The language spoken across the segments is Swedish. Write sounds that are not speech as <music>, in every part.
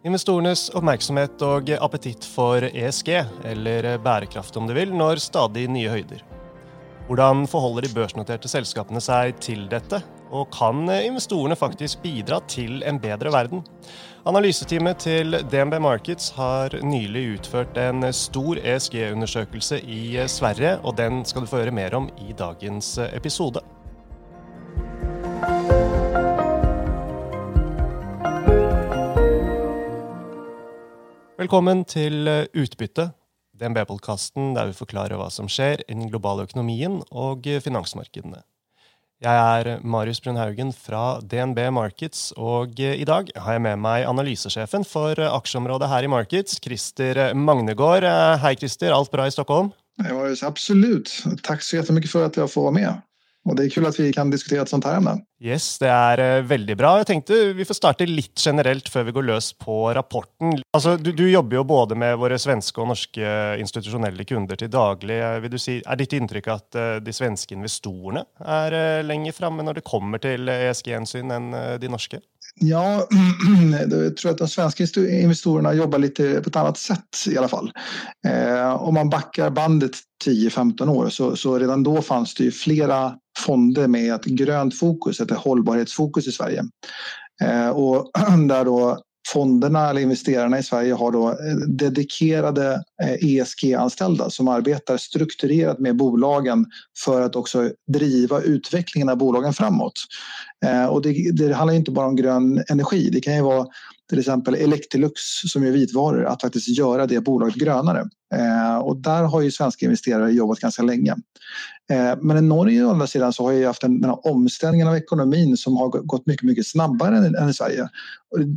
Investorenes oppmerksomhet og appetitt for ESG, eller bærekraft om du vil, når stadig nye høyder. Hvordan forholder de børsnoterte selskapene seg til dette, og kan investorene faktisk bidra til en bedre verden? Analyseteamet til DNB Markets har nylig utført en stor ESG-undersøkelse i Sverige, og den skal du få høre mer om i dagens episode. Velkommen til eh, Utbytte, DNB-podkasten der vi forklarer hva som skjer i den globale økonomien og finansmarkedene. Jeg er Marius Brunhaugen fra DNB Markets, og eh, i dag har jeg med meg analysesjefen for eh, aksjeområdet her i Markets, Christer Magnegård. Hei, Christer. Alt bra i Stockholm? Hei, Marius, absolut. Tack så jättemycket för att jag får vara med. Och det är kul att vi kan diskutera ett sånt här ämne. Yes, det er uh, veldig bra. Jeg tenkte Vi får starte litt generelt før vi går løs på rapporten. Altså, du, du, jobber jo både med våre svenske og norske institusjonelle kunder til daglig. Vil du si, er ditt inntrykk at uh, de svenske investorene er uh, lenger framme når det kommer til ESG-hensyn enn de norske? Ja, <clears throat> jag tror att de svenska investerarna jobbar lite på ett annat sätt i alla fall. Eh, om man backar bandet 10-15 år så, så redan då fanns det ju flera fonder med ett grönt fokus, ett hållbarhetsfokus i Sverige. Eh, och <clears throat> där då fonderna eller investerarna i Sverige har då eh, dedikerade eh, ESG-anställda som arbetar strukturerat med bolagen för att också driva utvecklingen av bolagen framåt. Eh, och det, det handlar inte bara om grön energi. Det kan ju vara till exempel Electrolux som är vitvaror att faktiskt göra det bolaget grönare. Eh, och där har ju svenska investerare jobbat ganska länge. Eh, men i Norge å andra sidan så har ju haft den, den här omställningen av ekonomin som har gått mycket, mycket snabbare än, än i Sverige.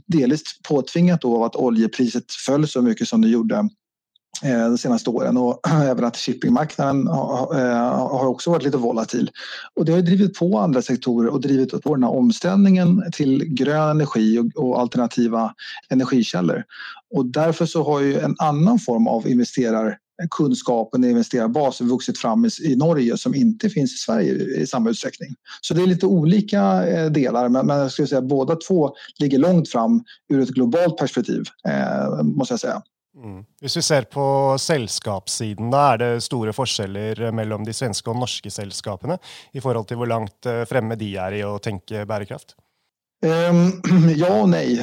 Delvis påtvingat då av att oljepriset föll så mycket som det gjorde Eh, de senaste åren och <clears throat> även att shippingmarknaden eh, har också varit lite volatil. Och det har drivit på andra sektorer och drivit på den här omställningen till grön energi och alternativa energikällor. Och därför så har ju en annan form av investerarkunskap och investerarbas vuxit fram i Norge som inte finns i Sverige i samma utsträckning. Så det är lite olika eh, delar men jag skulle säga att båda två ligger långt fram ur ett globalt perspektiv måste jag säga. Mm. Hvis vi ser på selskapssiden, da er det store forskjeller eh, mellom de svenske og norske selskapene i forhold til hvor langt eh, fremme de er i å tenke bærekraft? Ehm, <clears throat> ja och nej.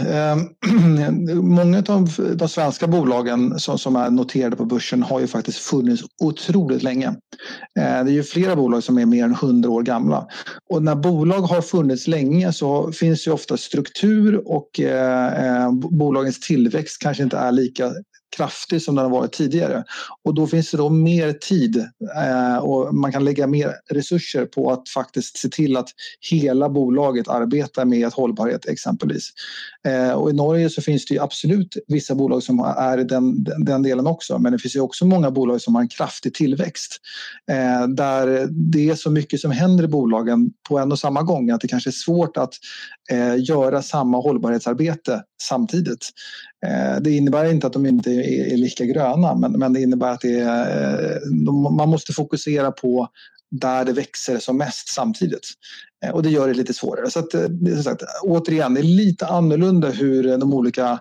Många av de svenska bolagen som, är noterade på börsen har ju faktiskt funnits otroligt länge. Ehm, det är ju flera bolag som är mer än 100 år gamla. Och när bolag har funnits länge så finns ju ofta struktur och eh, bolagens tillväxt kanske inte är lika kraftig som den har varit tidigare. Och då finns det då mer tid eh, och man kan lägga mer resurser på att faktiskt se till att hela bolaget arbetar med hållbarhet exempelvis. Eh, och i Norge så finns det ju absolut vissa bolag som är i den, den, den, delen också men det finns ju också många bolag som har en kraftig tillväxt eh, där det är så mycket som händer i bolagen på en och samma gång att det kanske är svårt att eh, göra samma hållbarhetsarbete samtidigt. Eh, det innebär inte att de inte är, lika gröna men, det innebär att det är, eh, man måste fokusera på där det växer som mest samtidigt. Eh, och det gör det lite svårare. Så att, som sagt, återigen, det är lite annorlunda hur de olika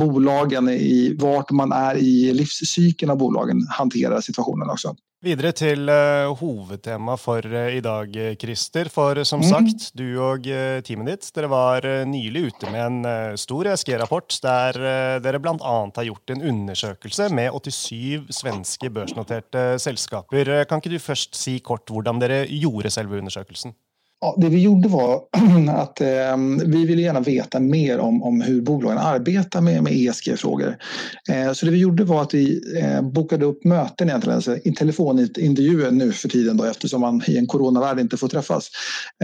bolagen i vart man är i livscykeln av bolagen hanterar situationen också. Videre til uh, hovedtema for uh, i dag, Christer. For uh, som mm. sagt, du og teamet ditt dere var nylig ute med en stor ESG-rapport der dere bl.a. har gjort en undersøkelse med 87 svenske børsnoterte selskaper. Kan ikke du først si kort hvordan dere gjorde selve undersøkelsen? Ja, det vi gjorde var <clears throat> att eh, vi ville gärna veta mer om, om hur bolagen arbetar med, med ESG-frågor. Eh, så det vi gjorde var att vi eh, bokade upp möten egentligen, alltså telefonintervjuer nu för tiden då, eftersom man i en coronavärld inte får träffas.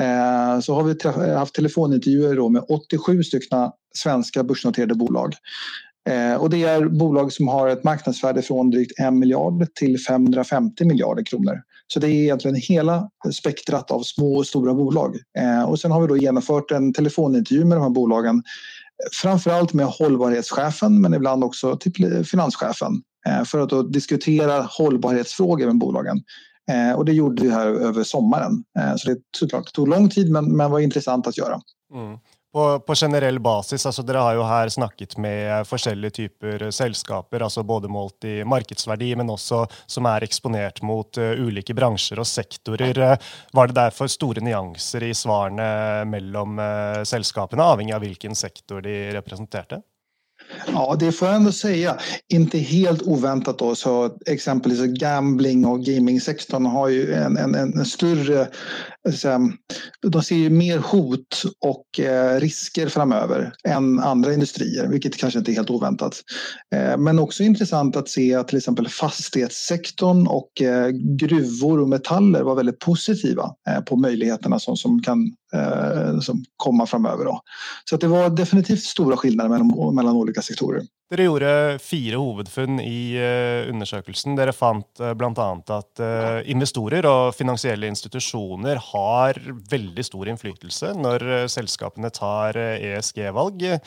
Eh, så har vi träff, haft telefonintervjuer då med 87 stycken svenska börsnoterade bolag. Eh, och det är bolag som har ett marknadsvärde från drygt 1 miljard till 550 miljarder kronor. Så det är egentligen hela spektrat av små och stora bolag. Eh, och sen har vi då genomfört en telefonintervju med de här bolagen. Framförallt med hållbarhetschefen men ibland också typ finanschefen. Eh, för att då diskutera hållbarhetsfrågor med bolagen. Eh, och det gjorde vi här över sommaren. Eh, så det såklart tog lång tid men, men var intressant att göra. Mm. På, på, generell basis, alltså Dere har jo her snakket med forskjellige typer selskaper, altså både målt i markedsverdi, men også som er eksponert mot uh, ulike bransjer og sektorer. Uh, var det derfor store nyanser i svarene mellom uh, selskapene, avhengig av hvilken sektor de representerte? Ja, det får jag ändå säga. Inte helt oväntat då, så exempelvis gambling och gamingsektorn har ju en, en, en större eh, de ser ju mer hot och eh, risker framöver än andra industrier, vilket kanske inte är helt oväntat. Eh, men också intressant att se att till exempel fastighetssektorn och eh, gruvor och metaller var väldigt positiva eh, på möjligheterna som, som kan som komma framöver. Då. Så att det var definitivt stora skillnader mellan, mellan olika sektorer. Dere gjorde fyra hovedfunn i uh, undersøkelsen. Dere fant eh, uh, bl.a. att uh, investorer och finansiella institutioner har väldigt stor inflytelse när uh, selskapene tar ESG-valg.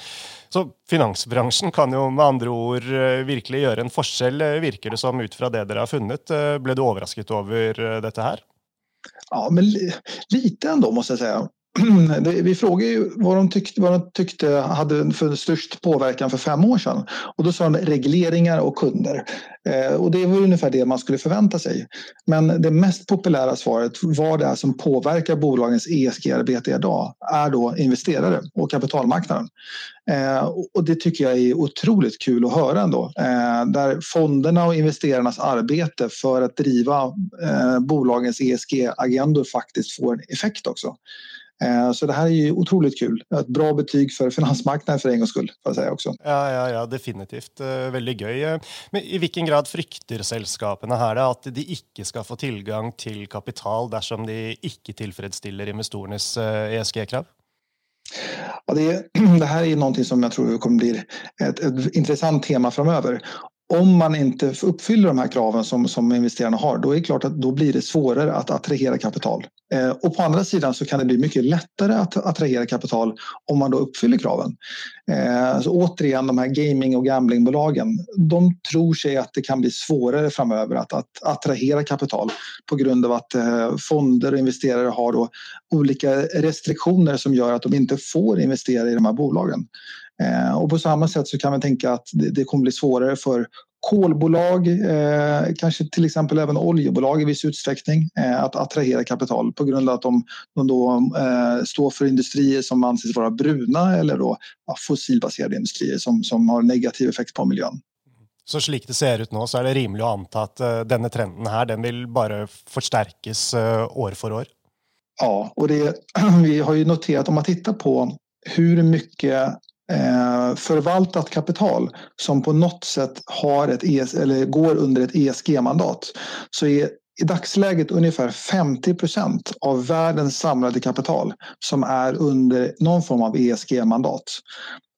Så finansbranschen kan ju med andra ord verkligen göra en forskjell, virker det som ut fra det dere har funnet. Blev du överraskad över detta här? Ja, men lite ändå måste jag säga. <clears throat> vi frågade ju vad de, tyckte, vad de tyckte hade för störst påverkan för fem år sedan. Och då sa de regleringar och kunder. Eh, och det var ungefär det man skulle förvänta sig. Men det mest populära svaret, vad det är som påverkar bolagens ESG-arbete idag, är då investerare och kapitalmarknaden. Eh, och det tycker jag är otroligt kul att höra ändå. Eh, där fonderna och investerarnas arbete för att driva eh, bolagens ESG-agendor faktiskt får en effekt också. Eh, så det här är ju otroligt kul. Ett bra betyg för finansmarknaden för en gångs skull. Får jag säga också. Ja, ja, ja, definitivt. Eh, väldigt kul. Eh, men i vilken grad frykter selskapene här att de inte ska få tillgång till kapital dersom de inte tillfredsställer investerarnas ESG-krav? Ja, det, <clears throat> det, här är någonting som jag tror kommer bli ett, ett intressant tema framöver om man inte uppfyller de här kraven som, som investerarna har, då är det klart att då blir det svårare att attrahera kapital. Eh, och på andra sidan så kan det bli mycket lättare att attrahera kapital om man då uppfyller kraven. Eh, så återigen, de här gaming och gamblingbolagen, de tror sig att det kan bli svårare framöver att, att attrahera kapital på grund av att eh, fonder och investerare har då olika restriktioner som gör att de inte får investera i de här bolagen. Eh, och på samma sätt så kan man tänka att det, det kommer bli svårare för kolbolag, eh, kanske till exempel även oljebolag i viss utsträckning eh, att attrahera kapital på grund av att de, de då, eh, står för industrier som anses vara bruna eller då, ja, fossilbaserade industrier som, som har negativ effekt på miljön. Så slik det ser ut nu så är det rimligt att anta att uh, denna trenden här den vill bara förstärkas uh, år för år? Ja, och det, <clears throat> vi har ju noterat om man tittar på hur mycket eh, förvaltat kapital som på något sätt har ett ES, eller går under ett ESG-mandat så är i dagsläget ungefär 50 procent av världens samlade kapital som är under någon form av ESG-mandat.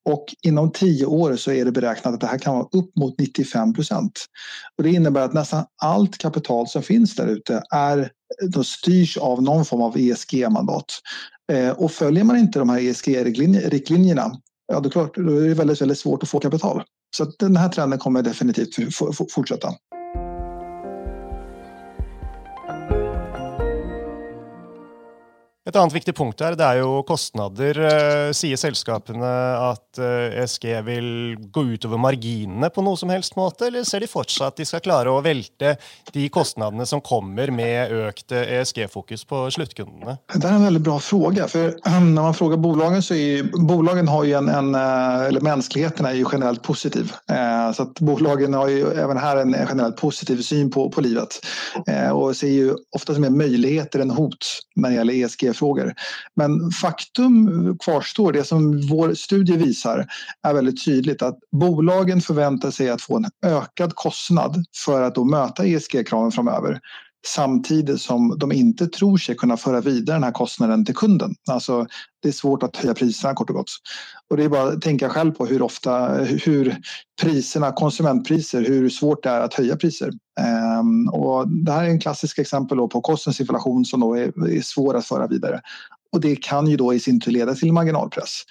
Och inom tio år så är det beräknat att det här kan vara upp mot 95 procent. Och det innebär att nästan allt kapital som finns där ute är, då styrs av någon form av ESG-mandat. Eh, och följer man inte de här ESG-riktlinjerna ja, det är klart, då är det väldigt, väldigt svårt att få kapital. Så den här trenden kommer definitivt fortsätta. Et annet viktig punkt her, det er jo kostnader. Eh, säger sier selskapene at ESG eh, vil gå utover marginene på noe som helst måte, eller ser de fortsatt at de skal klare å velte de kostnadene som kommer med ökt eh, ESG-fokus på sluttkundene? Det är en väldigt bra fråga. För <clears throat> när man frågar bolagen så är ju, bolagen har ju en, en eh, eller mänskligheten är ju generellt positiv. Så att bolagen har ju även här en generellt positiv syn på, på livet och ser ju oftast mer möjligheter än hot när det gäller ESG frågor. Men faktum kvarstår, det som vår studie visar är väldigt tydligt att bolagen förväntar sig att få en ökad kostnad för att då möta ESG-kraven framöver samtidigt som de inte tror sig kunna föra vidare den här kostnaden till kunden. Alltså, det är svårt att höja priserna kort och gott. Och det är bara att tänka själv på hur ofta, hur priserna, konsumentpriser, hur svårt det är att höja priser. Um, och det här är en klassisk exempel på kostnadsinflation som då är, är svår att föra vidare. Och det kan ju då i sin tur leda till marginalpress.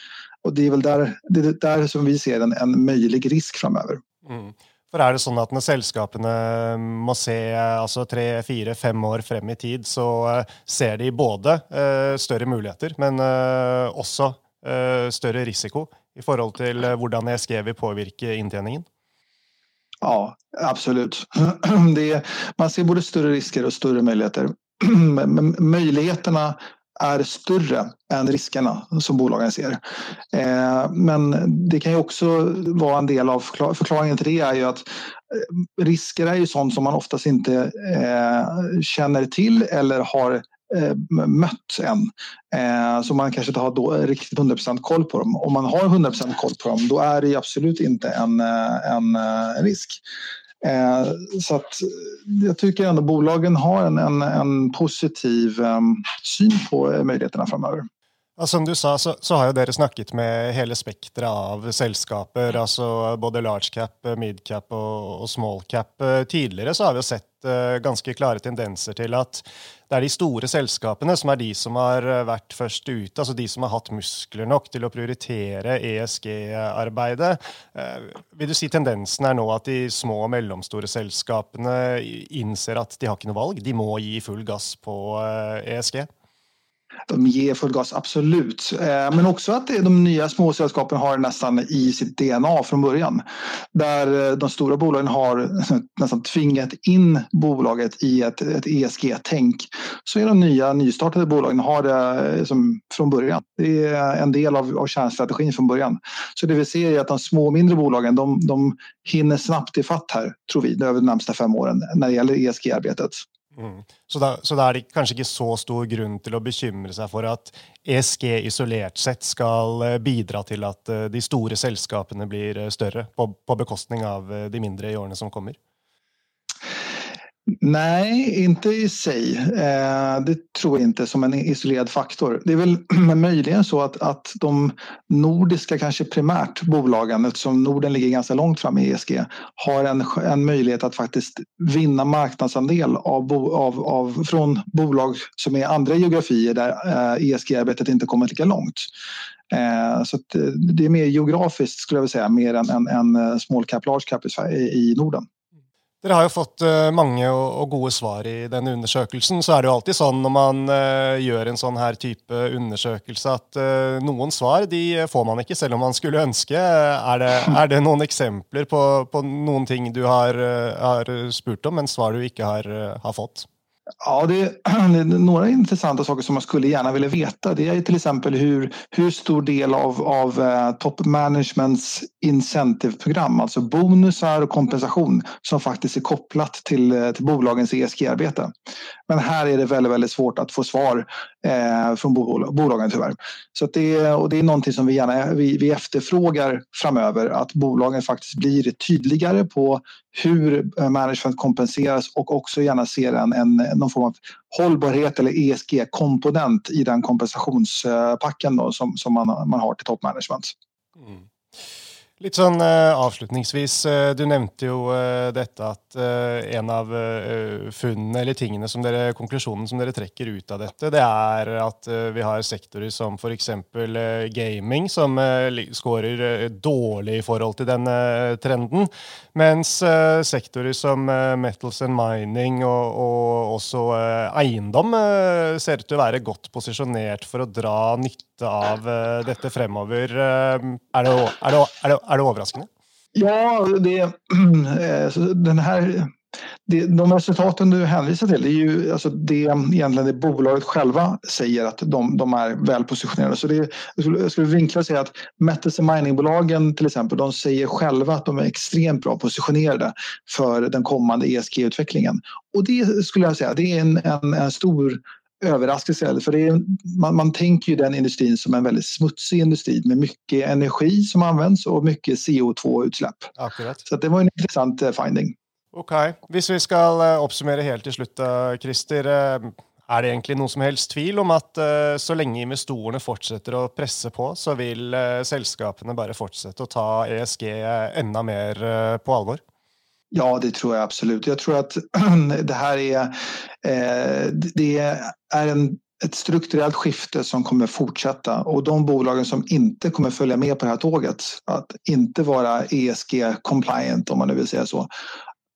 Och det är väl där, det är där som vi ser en, en möjlig risk framöver. Mm. For er det sånn at når selskapene eh, må se eh, altså tre, fire, fem år frem i tid, så eh, ser de både uh, større muligheter, men uh, også större risiko i förhållande till hur ESG vill påverka intjäningen? Ja, absolut. <clears throat> Det man ser både större risker och större möjligheter. <clears throat> Möjligheterna är större än riskerna som bolagen ser. Eh, men det kan ju också vara en del av förklaringen till det är ju att eh, risker är ju sånt som man oftast inte eh, känner till eller har mött än. Så man kanske inte har då riktigt 100% koll på dem. Om man har 100% koll på dem då är det absolut inte en, en risk. Eh, så att eh, jag tycker ändå bolagen har en, en, en positiv ehm, syn på eh, möjligheterna framöver. Ja, som du sa, så, så har ju dere snakket med hela spektrat av selskaper, alltså både large cap, mid cap och, och small cap. Tidigare så har vi sett uh, ganska klara tendenser till att det är de stora sällskapen som är de som har varit först ut, alltså de som har haft muskler nog till att prioritera ESG-arbetet. Uh, vill du si tendensen är nu att de små och mellanstora sällskapen inser att de har inte något val, de måste ge full gas på ESG? De ger full gas, absolut. Eh, men också att de nya småsällskapen har nästan i sitt DNA från början. Där eh, de stora bolagen har <laughs> nästan tvingat in bolaget i ett, ett ESG-tänk. Så är de nya nystartade bolagen har det eh, som från början. Det är en del av, av kärnstrategin från början. Så det vi ser är att de små och mindre bolagen de, de hinner snabbt i fatt här, tror vi, över de närmsta fem åren när det gäller ESG-arbetet. Mm. Så, da, så da er det kanskje ikke så stor grunn til å bekymre seg for at ESG isolert sett skal eh, bidra til at eh, de store selskapene blir eh, større, på, på bekostning av de mindre i årene som kommer? Nej, inte i sig. Eh, det tror jag inte som en isolerad faktor. Det är väl <clears throat> möjligen så att, att de nordiska, kanske primärt bolagen, eftersom Norden ligger ganska långt fram i ESG, har en, en möjlighet att faktiskt vinna marknadsandel av, av, av, från bolag som är andra geografier där eh, ESG-arbetet inte kommit lika långt. Eh, så eh, det är mer geografiskt skulle jag vilja säga, mer än, än, än eh, small cap, large cap i, i Norden. Dere har jo fått många mange og, gode svar i denne undersøkelsen. Så er det jo alltid sånn når man gör gjør en sånn her type undersøkelse, at eh, noen svar de får man ikke, selv om man skulle ønske. Er det, er det noen eksempler på, på, noen ting du har, har, spurt om, men svar du ikke har, har fått? Ja, <clears throat> det är, några intressanta saker som man skulle gärna vilja veta. Det är till exempel hur, hur stor del av, av eh, top managements incentive-program, alltså bonusar och kompensation som faktiskt är kopplat till, eh, till bolagens ESG-arbete. Men här är det väldigt, väldigt svårt att få svar eh, från bolagen tyvärr. Så det, och det är någonting som vi gärna vi, vi efterfrågar framöver, att bolagen faktiskt blir tydligare på hur eh, management kompenseras och också gärna ser en, en, någon form av hållbarhet eller ESG-komponent i den kompensationspacken då, som, som man, man har till toppmanagement. Mm. Lite sånn uh, eh, avslutningsvis, uh, du nevnte jo uh, eh, dette at en av funnene eller tingene som dere, konklusjonen som dere trekker ut av dette, det er at vi har sektorer som f.eks. gaming, som scorer dårlig i forhold til denne trenden. Mens sektorer som metals and mining og, og også eiendom ser ut til å være godt posisjonert for å dra nytte av eh, dette fremover. Eh, er det, er det, er det är det överraskande? Ja, det, <clears throat> eh, den här, det, de resultaten du hänvisar till det är ju alltså det egentligen det bolaget själva säger att de, de är väl positionerade. Så det, jag, skulle, jag skulle vinkla och säga att metals miningbolagen till exempel, de säger själva att de är extremt bra positionerade för den kommande ESG-utvecklingen. Och det skulle jag säga, det är en, en, en stor överraskelse. För det är, man, man tänker ju den industrin som en väldigt smutsig industri med mycket energi som används och mycket CO2-utsläpp. Så det var en intressant eh, finding. Okej, okay. Om vi ska eh, uppsummera helt till slut, Christer. Eh, är det egentligen någon som helst tvivel om att så länge investerarna fortsätter att pressa på så vill sällskapen bara fortsätta att ta ESG ännu mer på allvar? Ja, det tror jag absolut. Jag tror att <clears throat> det här är, eh, det är en, ett strukturellt skifte som kommer fortsätta och de bolagen som inte kommer följa med på det här tåget, att inte vara ESG-compliant om man nu vill säga så,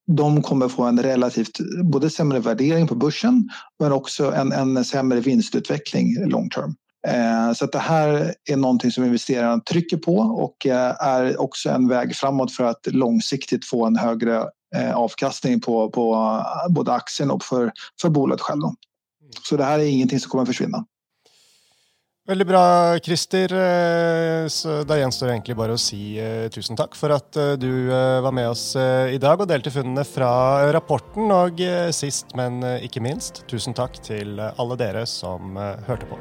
de kommer få en relativt både sämre värdering på börsen men också en, en sämre vinstutveckling long term. Eh, så att det här är någonting som investerarna trycker på och eh, är också en väg framåt för att långsiktigt få en högre eh, avkastning på, på både aktien och för, för bolaget själv. Så det här är ingenting som kommer att försvinna. Veldig bra, Christer. Så da gjenstår det egentlig bare å si tusen takk for at du var med oss i dag og delte funnene fra rapporten. Og sist, men ikke minst, tusen takk til alle dere som hørte på.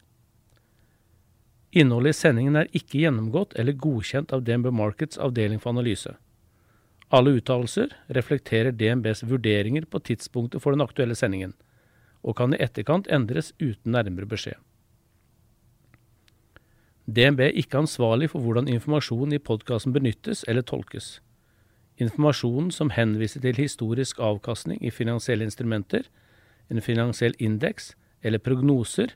Innholdet i sendingen er ikke gjennomgått eller godkjent av DNB Markets avdeling for analyse. Alle uttalelser reflekterer DNBs vurderinger på tidspunktet for den aktuelle sendingen, og kan i etterkant endres uten nærmere beskjed. DNB er ikke ansvarlig for hvordan informasjonen i podkasten benyttes eller tolkes. Informasjonen som henviser til historisk avkastning i finansielle instrumenter, en finansiell indeks eller prognoser,